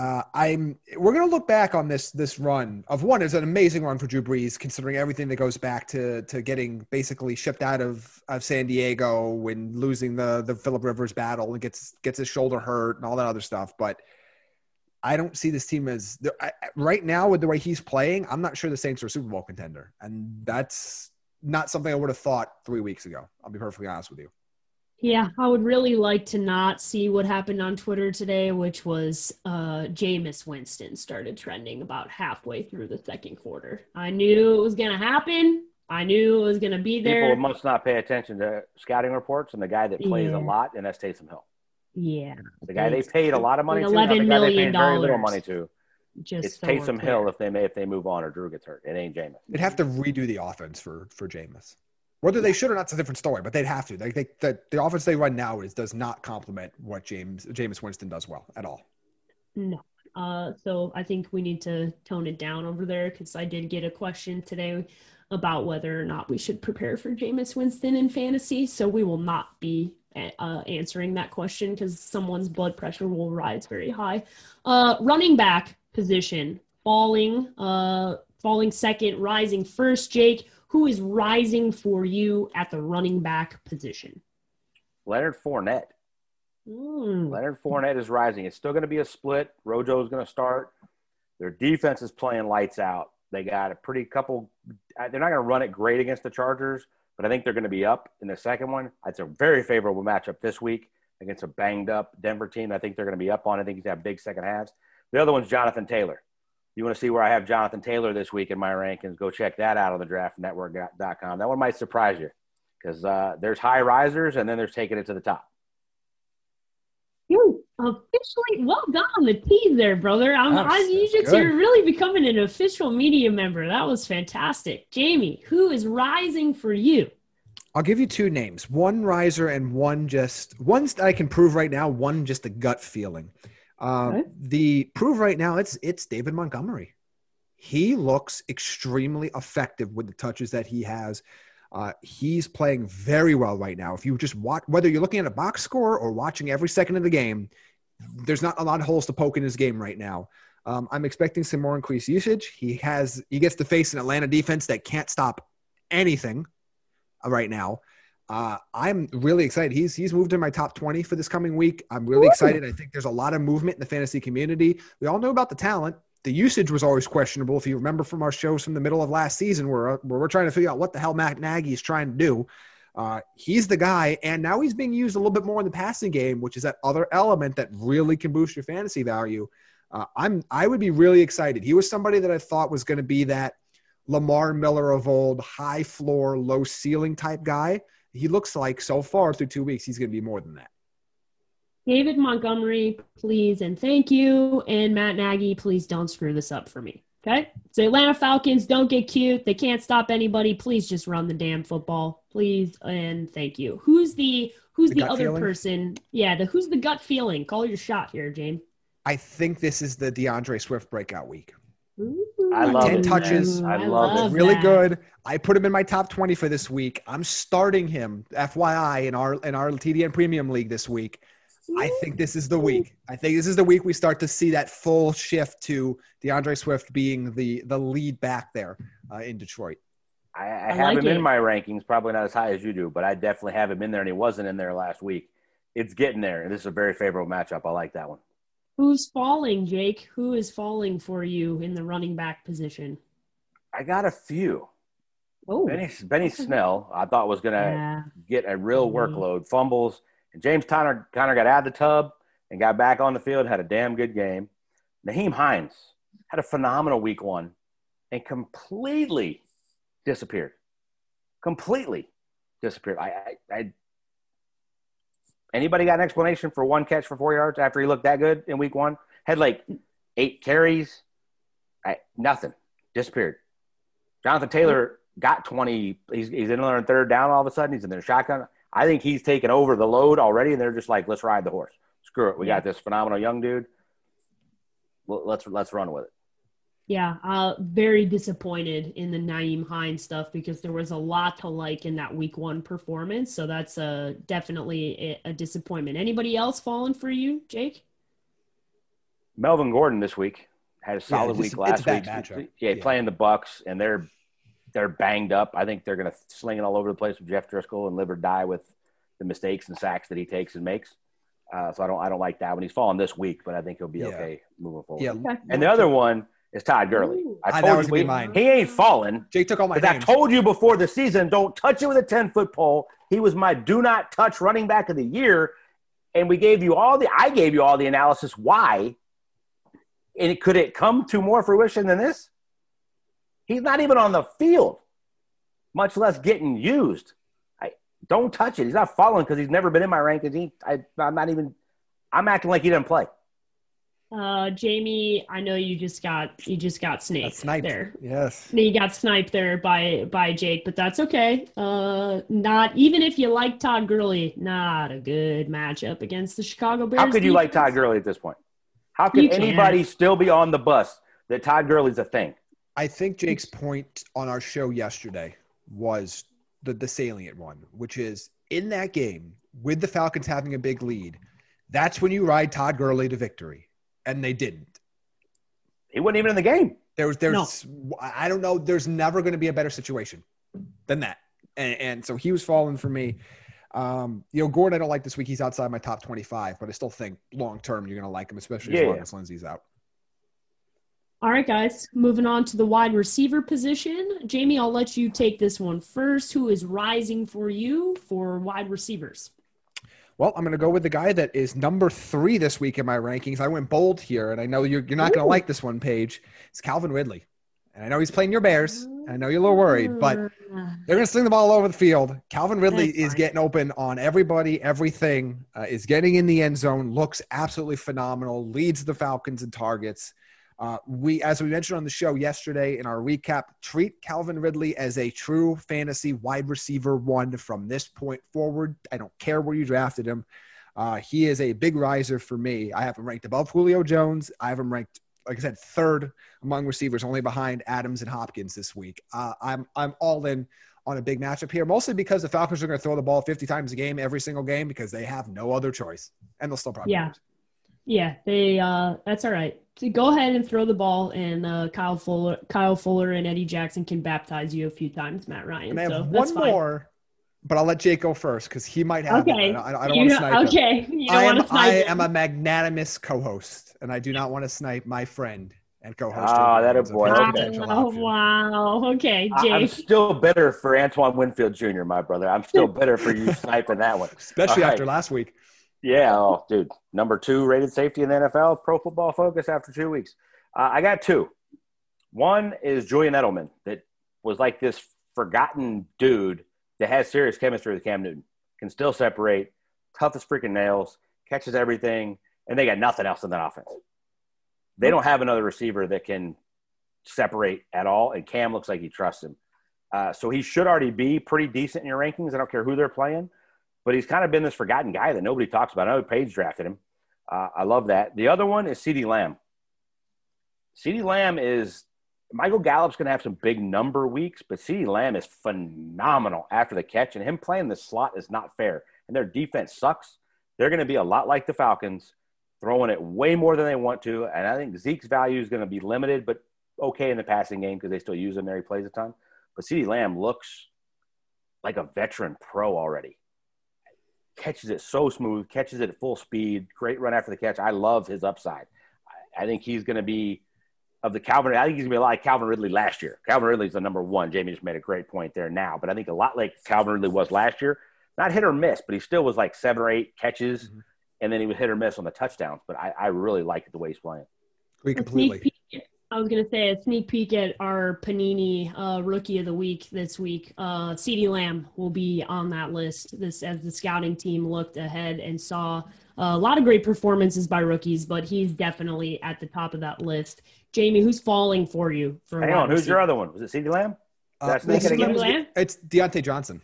uh, I'm we're gonna look back on this this run of one is an amazing run for Drew Brees considering everything that goes back to to getting basically shipped out of, of San Diego when losing the the Philip Rivers battle and gets gets his shoulder hurt and all that other stuff. But I don't see this team as I, right now with the way he's playing. I'm not sure the Saints are a Super Bowl contender, and that's not something I would have thought three weeks ago. I'll be perfectly honest with you. Yeah, I would really like to not see what happened on Twitter today, which was uh, Jameis Winston started trending about halfway through the second quarter. I knew it was going to happen. I knew it was going to be there. People must not pay attention to scouting reports and the guy that plays yeah. a lot, and that's Taysom Hill. Yeah. The guy they paid a lot of money to, not the guy they paid very little money to. Just it's so Taysom Hill if they may if they move on or Drew gets hurt. It ain't Jameis. They'd have to redo the offense for for Jameis. Whether they should or not's a different story, but they'd have to. Like they, the, the offense they run now is does not complement what James Jameis Winston does well at all. No. Uh, so I think we need to tone it down over there because I did get a question today about whether or not we should prepare for Jameis Winston in fantasy. So we will not be uh, answering that question because someone's blood pressure will rise very high. Uh, running back position falling, uh, falling second, rising first. Jake, who is rising for you at the running back position? Leonard Fournette. Mm. Leonard Fournette is rising. It's still going to be a split. Rojo is going to start. Their defense is playing lights out. They got a pretty couple. Uh, they're not going to run it great against the Chargers, but I think they're going to be up in the second one. It's a very favorable matchup this week against a banged up Denver team. I think they're going to be up on. I think he's have big second halves. The other one's Jonathan Taylor. You want to see where I have Jonathan Taylor this week in my rankings? Go check that out on the draftnetwork.com. That one might surprise you because uh, there's high risers and then there's taking it to the top. You officially well done on the tease there, brother. I'm, I, you just you're really becoming an official media member. That was fantastic, Jamie. Who is rising for you? I'll give you two names: one riser and one just one that I can prove right now. One just a gut feeling. Uh, okay. The prove right now it's it's David Montgomery. He looks extremely effective with the touches that he has. Uh, he's playing very well right now. If you just watch, whether you're looking at a box score or watching every second of the game, there's not a lot of holes to poke in his game right now. Um, I'm expecting some more increased usage. He has he gets to face an Atlanta defense that can't stop anything right now. Uh, I'm really excited. He's he's moved in my top 20 for this coming week. I'm really excited. I think there's a lot of movement in the fantasy community. We all know about the talent the usage was always questionable. If you remember from our shows from the middle of last season, where, where we're trying to figure out what the hell Matt Nagy is trying to do, uh, he's the guy, and now he's being used a little bit more in the passing game, which is that other element that really can boost your fantasy value. Uh, I'm I would be really excited. He was somebody that I thought was going to be that Lamar Miller of old, high floor, low ceiling type guy. He looks like so far through two weeks, he's going to be more than that. David Montgomery, please and thank you. And Matt Nagy, please don't screw this up for me. Okay. So Atlanta Falcons don't get cute. They can't stop anybody. Please just run the damn football. Please and thank you. Who's the who's the, the other feeling? person? Yeah, the who's the gut feeling? Call your shot here, James. I think this is the DeAndre Swift breakout week. Ooh, I love 10 it. touches. I, I love, love it. Really good. I put him in my top 20 for this week. I'm starting him, FYI, in our in our TDN Premium League this week. I think this is the week. I think this is the week we start to see that full shift to DeAndre Swift being the the lead back there uh, in Detroit. I, I, I have like him it. in my rankings, probably not as high as you do, but I definitely have him in there, and he wasn't in there last week. It's getting there, and this is a very favorable matchup. I like that one. Who's falling, Jake? Who is falling for you in the running back position? I got a few. Oh, Benny, Benny Snell, I thought was going to yeah. get a real mm-hmm. workload. Fumbles and James Conner, Conner got out of the tub and got back on the field, had a damn good game. Nyheim Hines had a phenomenal week one and completely disappeared. Completely disappeared. I, I, I anybody got an explanation for one catch for four yards after he looked that good in week one? Had like eight carries, I, nothing, disappeared. Jonathan Taylor got 20. He's, he's in there third down all of a sudden. He's in their shotgun. I think he's taken over the load already, and they're just like, let's ride the horse. Screw it. We yeah. got this phenomenal young dude. Let's let's run with it. Yeah, uh, very disappointed in the Nyheim Hines stuff because there was a lot to like in that week one performance. So that's uh, definitely a, a disappointment. Anybody else falling for you, Jake? Melvin Gordon this week had a solid yeah, week last week. Yeah, yeah, playing the Bucs, and they're they're banged up. I think they're going to sling it all over the place with Jeff Driskel and live or die with the mistakes and sacks that he takes and makes. Uh, so I don't I don't like that when he's falling this week, but I think he'll be yeah. okay moving forward. Yeah. And the other one is Todd Gurley. I ah, told you he, he, ain't falling. Jake took all my. I told you before the season, don't touch it with a ten foot pole. He was my do not touch running back of the year, and we gave you all the I gave you all the analysis why. And it, could it come to more fruition than this? He's not even on the field, much less getting used. I don't touch it. He's not falling because he's never been in my rankings. He, I, I'm not even. I'm acting like he didn't play. Uh, Jamie, I know you just got you just got sniped, sniped. there. Yes. You got sniped there by by Jake, but that's okay. Uh, not even if you like Todd Gurley, not a good matchup against the Chicago Bears. How could you like. Todd Gurley at this point? How could You can't. anybody still be on the bus that Todd Gurley's a thing? I think Jake's point on our show yesterday was the, the salient one, which is in that game with the Falcons having a big lead, that's when you ride Todd Gurley to victory. And they didn't. He wasn't even in the game. There was there's I don't know, there's never going to be a better situation than that. And, and so he was falling for me. Um, you know, Gordon, I don't like this week. He's outside my top 25, but I still think long term you're going to like him, especially as Yeah, long yeah. as Lindsay's out. All right, guys. Moving on to the wide receiver position. Jamie, I'll let you take this one first. Who is rising for you for wide receivers? Well, I'm going to go with the guy that is number three this week in my rankings. I went bold here, and I know you're, you're not going to like this one, Paige. It's Calvin Ridley. And I know he's playing your Bears. I know you're a little worried, but Uh, they're going to sling the ball all over the field. Calvin Ridley That's is fine. getting open on everybody, everything, uh, is getting in the end zone, looks absolutely phenomenal, leads the Falcons in targets. Uh, we, as we mentioned on the show yesterday in our recap, treat Calvin Ridley as a true fantasy wide receiver one from this point forward. I don't care where you drafted him. Uh, he is a big riser for me. I have him ranked above Julio Jones. I have him ranked, like I said, third among receivers, only behind Adams and Hopkins this week. Uh, I'm I'm all in on a big matchup here, mostly because the Falcons are going to throw the ball 50 times a game every single game because they have no other choice, and they'll still probably Yeah. lose. Yeah, they. Uh, that's all right. So go ahead and throw the ball, and uh, Kyle Fuller, Kyle Fuller, and Eddie Jackson can baptize you a few times, Matt Ryan. And I have so one that's fine. more, but I'll let Jake go first because he might have. it. Okay. I, I- I don't want to snipe him. okay. You don't I am want to I snipe am a magnanimous co-host, and I do not want to snipe my friend and co-host. Jake that a boy. if Okay. potential Wow, option. wow. Okay, I- I'm still bitter for Antoine Winfield Jr., my brother. I'm still bitter for you sniping that one. Especially All right. after last week. Yeah, oh, dude, number two rated safety in the NFL, Pro Football Focus after two weeks. Uh, I got two. One is Julian Edelman, that was like this forgotten dude that has serious chemistry with Cam Newton, can still separate, tough as freaking nails, catches everything, and they got nothing else in that offense. They don't have another receiver that can separate at all, and Cam looks like he trusts him. Uh, so he should already be pretty decent in your rankings. I don't care who they're playing but he's kind of been this forgotten guy that nobody talks about. I know Page drafted him. Uh, I love that. The other one is CeeDee Lamb. CeeDee Lamb is Michael Gallup's going to have some big number weeks, but CeeDee Lamb is phenomenal after the catch, and him playing the slot is not fair. And their defense sucks. They're going to be a lot like the Falcons, throwing it way more than they want to. And I think Zeke's value is going to be limited, but okay in the passing game because they still use him there. He plays a ton. But CeeDee Lamb looks like a veteran pro already catches it so smooth, catches it at full speed, great run after the catch. I love his upside. I, I think he's going to be of the Calvin. I think he's going to be a lot like Calvin Ridley last year. Calvin Ridley's the number one. Jamie just made a great point there now, but I think a lot like Calvin Ridley was last year. Not hit or miss, but he still was like seven or eight catches, Mhm. and then he was hit or miss on the touchdowns. But I, I really like the way he's playing. Agree completely. Sneak peek. I was gonna say a sneak peek at our Panini uh, Rookie of the Week this week. Uh, CeeDee Lamb will be on that list. This as the scouting team looked ahead and saw a lot of great performances by rookies, but he's definitely at the top of that list. Jamie, who's falling for you? For Hang on, who's your other one? Was it CeeDee Lamb? Uh, That's well, thinking CeeDee again. Lamb's- It's Diontae Johnson.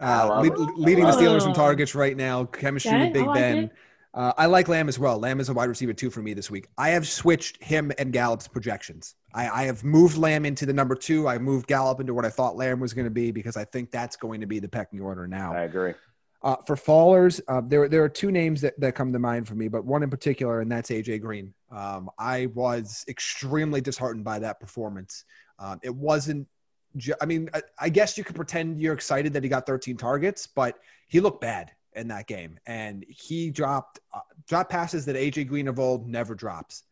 Uh, love lead, leading the Steelers in Oh. targets right now. Chemistry Okay, with Big I like Ben. it. Uh, I like Lamb as well. Lamb is a wide receiver two for me this week. I have switched him and Gallup's projections. I, I have moved Lamb into the number two. I moved Gallup into what I thought Lamb was going to be because I think that's going to be the pecking order now. I agree. Uh, for fallers, uh, there there are two names that, that come to mind for me, but one in particular, and that's AJ Green. Um, I was extremely disheartened by that performance. Um, it wasn't. Ju- I mean, I, I guess you could pretend you're excited that he got 13 targets, but he looked bad in that game, and he dropped uh, drop passes that AJ Green of old never drops.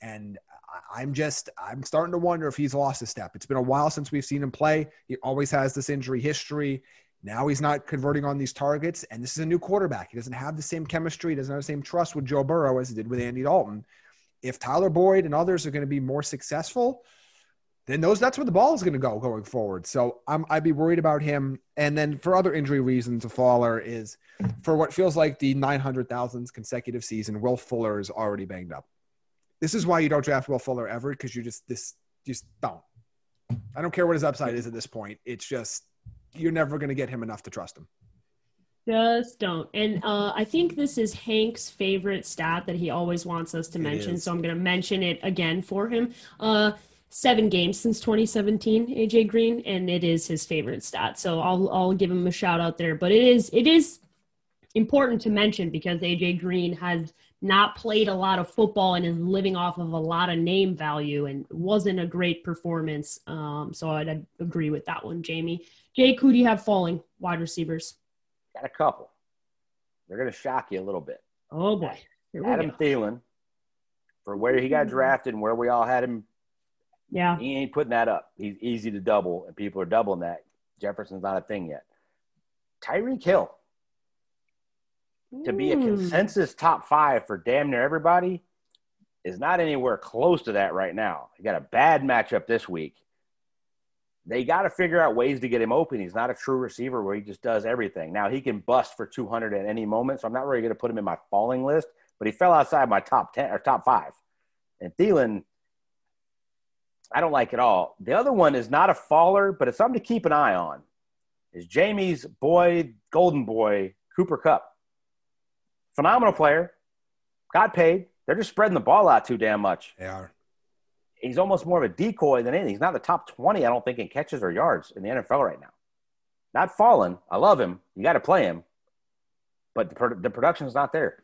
And I'm just I'm starting to wonder if he's lost a step. It's been a while since we've seen him play. He always has this injury history. Now he's not converting on these targets, and this is a new quarterback. He doesn't have the same chemistry, he doesn't have the same trust with Joe Burrow as he did with Andy Dalton. If Tyler Boyd and others are going to be more successful, then those that's where the ball is going to go going forward. So I'm, I'd be worried about him. And then for other injury reasons, a faller is for what feels like the 900,000th consecutive season. Will Fuller is already banged up, This is why you don't draft Will Fuller ever because you just this just don't. I don't care what his upside is at this point. It's just you're never going to get him enough to trust him. Just don't. And uh, I think this is Hank's favorite stat that he always wants us to mention. So I'm going to mention it again for him. Uh, seven games since 2017, AJ Green, and it is his favorite stat. So I'll I'll give him a shout out there. But it is it is important to mention because AJ Green has not played a lot of football and is living off of a lot of name value and wasn't a great performance. Um, so I'd, I'd agree with that one, Jamie. Jake, who do you have falling wide receivers? Got a couple. They're going to shock you a little bit. Oh boy, Adam go. Thielen, for where he got drafted and where we all had him. Yeah, he ain't putting that up. He's easy to double, and people are doubling that. Jefferson's not a thing yet. Tyreek Hill, to be a hmm. consensus top five for damn near everybody is not anywhere close to that right now. He got a bad matchup this week. They got to figure out ways to get him open. He's not a true receiver where he just does everything. Now he can bust for 200 at any moment, so I'm not really going to put him in my falling list. But he fell outside my top 10 or top five. And Thielen, I don't like at all. The other one is not a faller, but it's something to keep an eye on. Is Jamie's boy, golden boy, Cooper Kupp. phenomenal player, got paid. They're just spreading the ball out too damn much. They are. He's almost more of a decoy than anything. He's not the top 20, I don't think, in catches or yards in the NFL right now. Not falling. I love him. You got to play him. But the, the production is not there.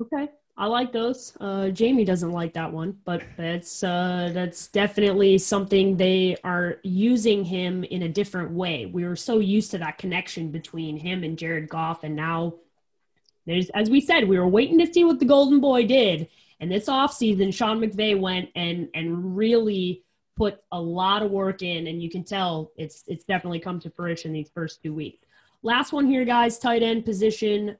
Okay. I like those. Uh, Jamie doesn't like that one, but that's uh, that's definitely something they are using him in a different way. We were so used to that connection between him and Jared Goff, and now there's, as we said, we were waiting to see what the Golden Boy did. And this offseason, Sean McVay went and and really put a lot of work in, and you can tell it's it's definitely come to fruition these first two weeks. Last one here, guys, tight end position.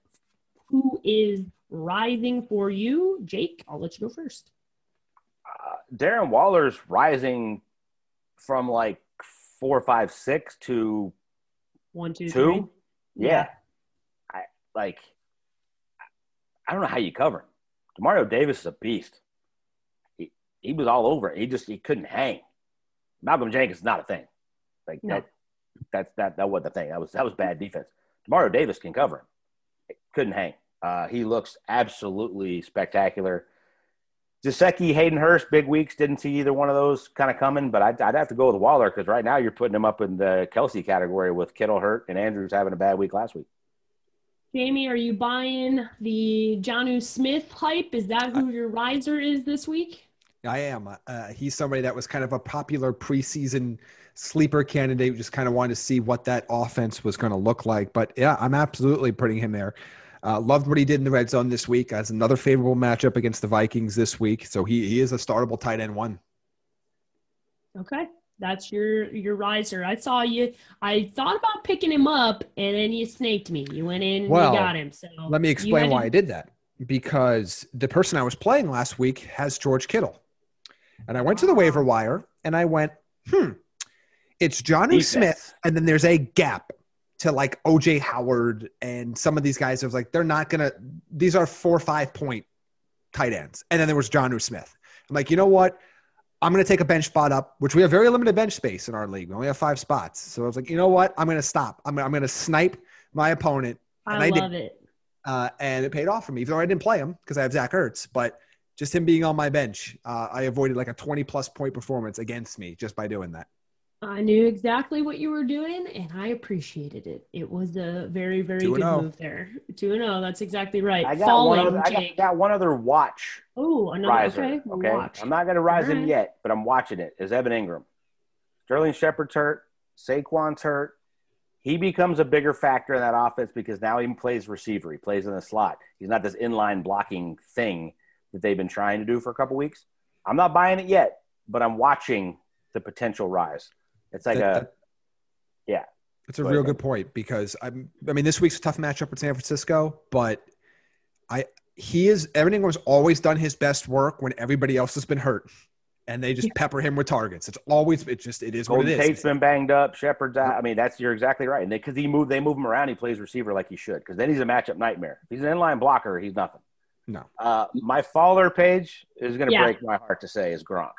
Who is rising for you, Jake? I'll let you go first. Uh, Darren Waller's rising from like four, five, six to one, two, two. Three. Yeah. yeah. I like I don't know how you cover him. Demario Davis is a beast. He, he was all over it. He just he couldn't hang. Malcolm Jenkins is not a thing. Like no. that that's that that wasn't the thing. That was that was bad defense. Demario Davis can cover him. Couldn't hang. Uh, he looks absolutely spectacular. Gesicki, Hayden Hurst, big weeks. Didn't see either one of those kind of coming, but I'd, I'd have to go with Waller because right now you're putting him up in the Kelce category with Kittle hurt and Andrews having a bad week last week. Jamie, are you buying the Jonnu Smith hype? Is that who your riser is this week? I am. Uh, he's somebody that was kind of a popular preseason sleeper candidate. Just kind of wanted to see what that offense was going to look like. But yeah, I'm absolutely putting him there. Uh, loved what he did in the red zone this week. Has another favorable matchup against the Vikings this week. So he, he is a startable tight end one. Okay that's your your riser. I saw you. I thought about picking him up, and then you snaked me. You went in, well, you got him. So let me explain why to- I did that. Because the person I was playing last week has George Kittle, and I went to the waiver wire and I went, hmm, it's Johnny Smith, and then there's a gap to like OJ Howard and some of these guys. I was like, they're not gonna. These are four or five point tight ends, and then there was John Jonnu Smith. I'm like, you know what? I'm going to take a bench spot up, which we have very limited bench space in our league. We only have five spots. So I was like, you know what? I'm going to stop. I'm, I'm going to snipe my opponent. And I, I love did. it. Uh, and it paid off for me, even though I didn't play him because I have Zach Ertz. But just him being on my bench, uh, I avoided like a 20 plus point performance against me just by doing that. I knew exactly what you were doing, and I appreciated it. It was a very, very good oh. move there. Two and zero. Oh, that's exactly right. I got Falling, one. Other, I got, got, one other watch. Oh, another. Riser, okay, okay. Watch. I'm not going to rise him yet, but I'm watching it. Is Evan Engram. Sterling Shepard's hurt, Saquon's hurt. He becomes a bigger factor in that offense because now he plays receiver. He plays in the slot. He's not this inline blocking thing that they've been trying to do for a couple weeks. I'm not buying it yet, but I'm watching the potential rise. It's like that, a, that, yeah. It's a real good point because I'm. I mean, this week's a tough matchup with San Francisco, but I he is everything was always done his best work when everybody else has been hurt, and they just yeah. pepper him with targets. It's always it just it is Golden what it is. Tate's been banged up. Shepard's out. I mean, that's you're exactly right. And because he move they move him around, he plays receiver like he should. Because then he's a matchup nightmare. If he's an inline blocker, he's nothing. No. Uh, my follower page is going to Yeah. break my heart to say is Gronk.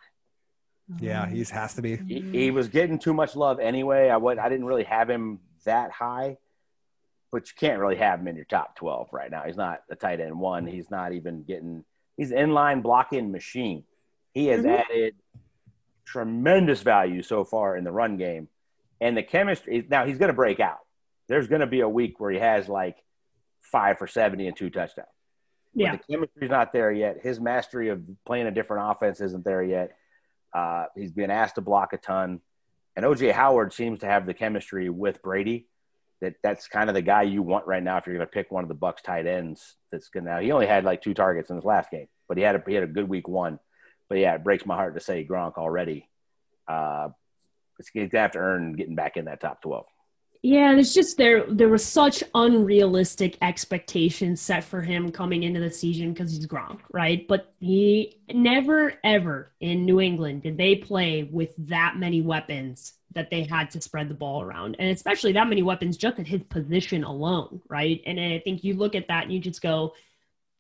Yeah, he has to be. He, he was getting too much love anyway. I would I didn't really have him that high, but you can't really have him in your top twelve right now. He's not a tight end one. He's not even getting. He's an inline blocking machine. He has Mhm. added tremendous value so far in the run game, and the chemistry. Now he's going to break out. There's going to be a week where he has like five for seventy and two touchdowns. But Yeah. the chemistry's not there yet. His mastery of playing a different offense isn't there yet. Uh, he's been asked to block a ton, and OJ Howard seems to have the chemistry with Brady. That that's kind of the guy you want right now if you're going to pick one of the Bucs tight ends. That's going to. He only had like two targets in his last game, but he had a he had a good week one. But yeah, it breaks my heart to say Gronk already. Uh, it's going to have to earn getting back in that top twelve. Yeah, there's just there there was such unrealistic expectations set for him coming into the season because he's Gronk, right? But he never ever in New England did they play with that many weapons that they had to spread the ball around, and especially that many weapons just at his position alone, right? And I think you look at that and you just go,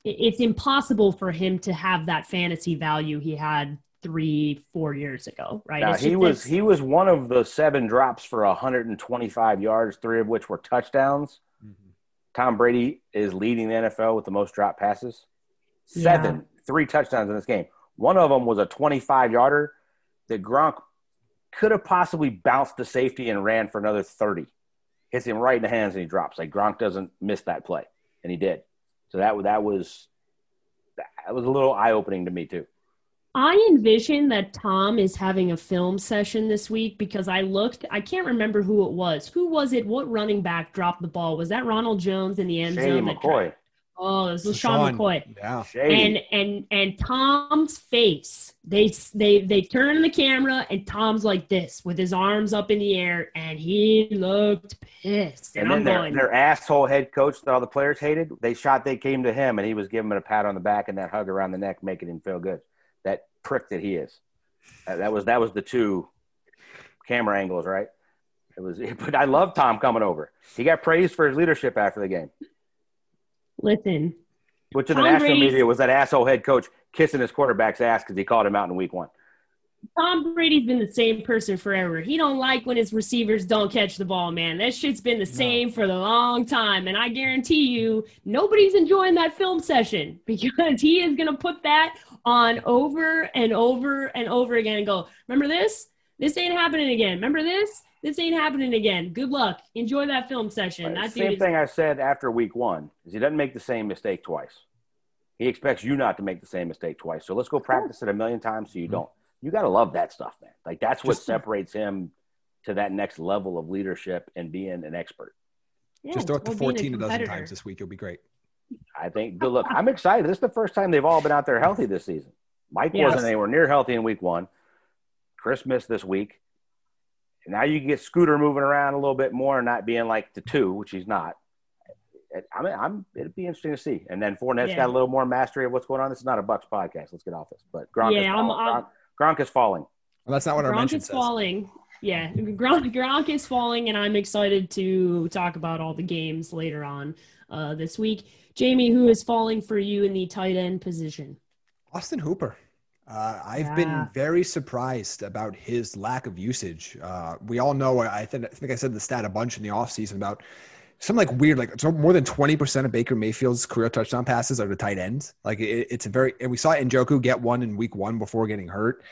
it's impossible for him to have that fantasy value he had three, four years ago, right? Now, It's he was it's- he was one of the seven drops for 125 yards, three of which were touchdowns. Mm-hmm. Tom Brady is leading the NFL with the most drop passes. Seven, three touchdowns in this game. One of them was a 25 yarder that Gronk could have possibly bounced the safety and ran for another 30. Hits him right in the hands and he drops. Like Gronk doesn't miss that play, and he did. So that that was that was a little eye opening to me too. I envision that Tom is having a film session this week because I looked, I can't remember who it was. Who was it? What running back dropped the ball? Was that Ronald Jones in the end Shady zone? that McCoy, tra- oh, it was Sean. LeSean McCoy. Yeah. Shady. And and and Tom's face, they they they turn the camera and Tom's like this with his arms up in the air and he looked pissed. And, And then I'm their, going, their asshole head coach that all the players hated, they shot, they came to him, and he was giving him a pat on the back and that hug around the neck, making him feel good. That prick that he is. Uh, that was that was the two camera angles, right? It was, but I love Tom coming over. He got praised for his leadership after the game, listen, which in the Tom national Brady's- media was that asshole head coach kissing his quarterback's ass because he called him out in week one. Tom Brady's been the same person forever. He don't like when his receivers don't catch the ball, man. That shit's been the same for the long time. And I guarantee you, nobody's enjoying that film session because he is gonna put that on over and over and over again and go, remember this? This ain't happening again. Remember this? This ain't happening again. Good luck. Enjoy that film session. That Same thing I said after week one is he doesn't make the same mistake twice. He expects you not to make the same mistake twice. So let's go practice it a million times so you mm-hmm. don't. You got to love that stuff, man. Like that's what Just- separates him to that next level of leadership and being an expert. yeah, Just throw it to well, 14 a dozen times this week. You'll be great. I think. But look, I'm excited. This is the first time they've all been out there healthy this season. Mike Yes. wasn't anywhere near healthy in week one. Chris missed this week. And now you can get Scooter moving around a little bit more and not being like the two, which he's not. I mean, I'm. It'd be interesting to see. And then Fournette's Yeah. got a little more mastery of what's going on. This is not a Bucs podcast. Let's get off this. But Gronk, is, Yeah, I'm- falling. I'm- Gronk, Gronk is falling. Well, that's not what our Gronk mention is says. falling. Yeah, Gronk, Gronk is falling, and I'm excited to talk about all the games later on uh, this week. Jamie, who is falling for you in the tight end position? Austin Hooper. Uh, I've Yeah. been very surprised about his lack of usage. Uh, we all know, I think, I think I said the stat a bunch in the offseason about some like weird, like so more than 20% of Baker Mayfield's career touchdown passes are to tight ends. Like it, it's a very, and we saw Njoku get one in week one before getting hurt.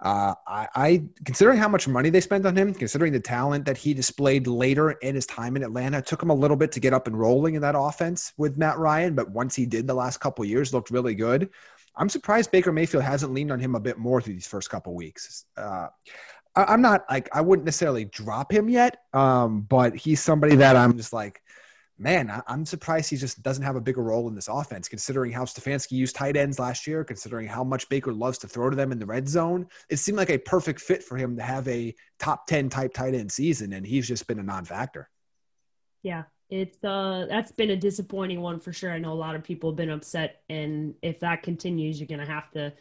Uh, I, I, considering how much money they spent on him, considering the talent that he displayed later in his time in Atlanta, it took him a little bit to get up and rolling in that offense with Matt Ryan. But once he did, the last couple years looked really good. I'm surprised Baker Mayfield hasn't leaned on him a bit more through these first couple weeks. Uh, I, I'm not like I wouldn't necessarily drop him yet, um, but he's somebody that I'm just like, man, I, I'm surprised he just doesn't have a bigger role in this offense, considering how Stefanski used tight ends last year, considering how much Baker loves to throw to them in the red zone. It seemed like a perfect fit for him to have a top 10 type tight end season, and he's just been a non factor. Yeah, it's uh that's been a disappointing one for sure. I know a lot of people have been upset, and if that continues, you're gonna have to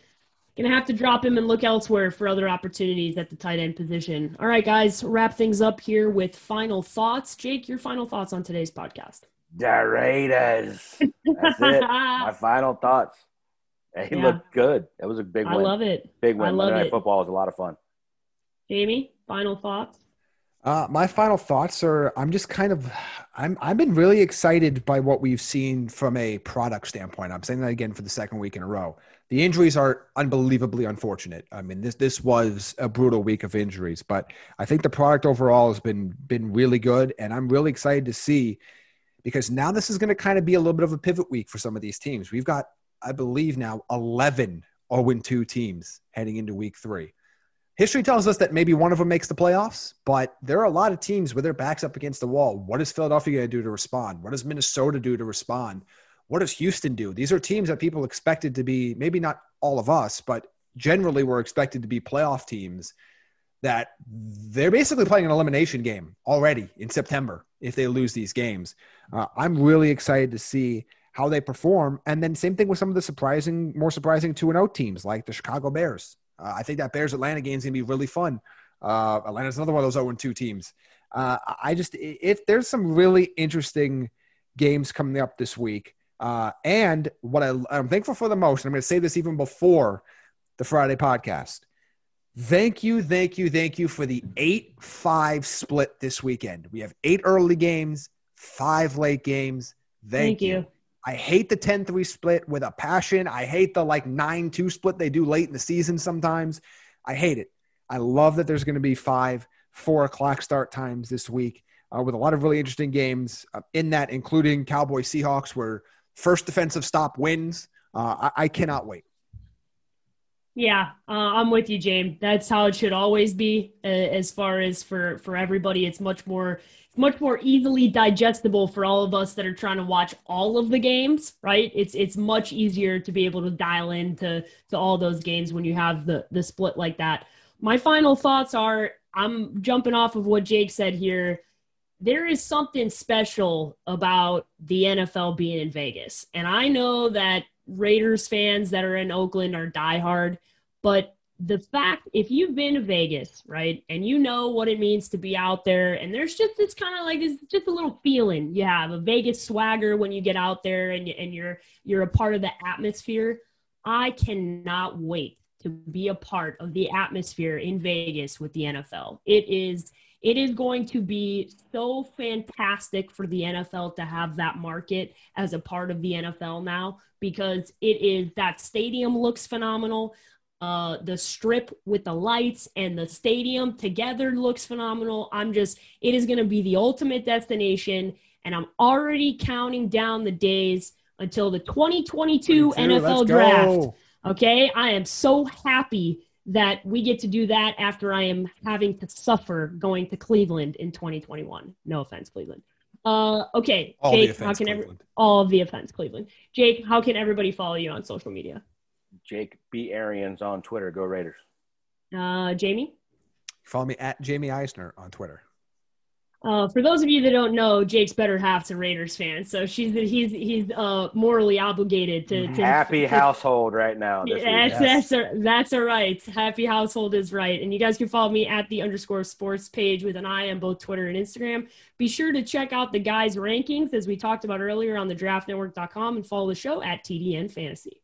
gonna have to drop him and look elsewhere for other opportunities at the tight end position. All right, guys, wrap things up here with final thoughts. Jake, your final thoughts on today's podcast. The Raiders. That's it. My final thoughts. It Yeah. looked good. It was a big I win. love it. Big win. I love Monday Night it. Football was a lot of fun. Jamie, final thoughts? Uh, my final thoughts are I'm just kind of I'm I've been really excited by what we've seen from a product standpoint. I'm saying that again for the second week in a row. The injuries are unbelievably unfortunate. I mean, this this was a brutal week of injuries, but I think the product overall has been been really good, and I'm really excited to see because now this is going to kind of be a little bit of a pivot week for some of these teams. We've got, I believe, now 11 0-2 teams heading into week three. History tells us that maybe one of them makes the playoffs, but there are a lot of teams with their backs up against the wall. What is Philadelphia going to do to respond? What does Minnesota do to respond? What does Houston do? These are teams that people expected to be, maybe not all of us, but generally were expected to be playoff teams that they're basically playing an elimination game already in September if they lose these games. Uh, I'm really excited to see how they perform. And then same thing with some of the surprising, more surprising 2 0 teams like the Chicago Bears. Uh, I think that Bears Atlanta game is going to be really fun. Uh, Atlanta's another one of those 0 2 teams. Uh, I just, if there's some really interesting games coming up this week. Uh, and what I, I'm thankful for the most, and I'm going to say this even before the Friday podcast. Thank you, thank you, thank you for the 8 5 split this weekend. We have eight early games, five late games. Thank, Thank you. I hate the 10 3 split with a passion. I hate the like 9 2 split they do late in the season sometimes. I hate it. I love that there's going to be five, four o'clock start times this week uh, with a lot of really interesting games uh, in that, including Cowboy Seahawks, where first defensive stop wins. Uh, I, I cannot wait. Yeah, uh, I'm with you, James. That's how it should always be. Uh, as far as for for everybody, it's much more much more easily digestible for all of us that are trying to watch all of the games. Right? It's it's much easier to be able to dial into to all those games when you have the the split like that. My final thoughts are: I'm jumping off of what Jake said here. There is something special about the NFL being in Vegas, and I know that Raiders fans that are in Oakland are diehard, but the fact if you've been to Vegas, right, and you know what it means to be out there, and there's just it's kind of like this just a little feeling you have a Vegas swagger when you get out there and and you're you're a part of the atmosphere. I cannot wait to be a part of the atmosphere in Vegas with the NFL. It is it is going to be so fantastic for the NFL to have that market as a part of the NFL now because it is that stadium looks phenomenal. Uh, the strip with the lights and the stadium together looks phenomenal. I'm just, it is going to be the ultimate destination. And I'm already counting down the days until the 2022 22, NFL draft. go. Okay. I am so happy that we get to do that after I am having to suffer going to Cleveland in 2021. No offense, Cleveland. Uh, okay. All the Jake, offense, how can every, all of the offense, Cleveland. Jake, how can everybody follow you on social media? Jake B. Arians on Twitter. Go Raiders. Uh, Jamie? Follow me at Jamie Eisner on Twitter. Uh, for those of you that don't know, Jake's better half's a Raiders fan, so she's he's he's uh, morally obligated to, to Happy to- household right now. This That's week. that's a, that's all right. Happy household is right, and you guys can follow me at the underscore sports page with an eye on both Twitter and Instagram. Be sure to check out the guys' rankings as we talked about earlier on the DraftNetwork.com and follow the show at TDN Fantasy.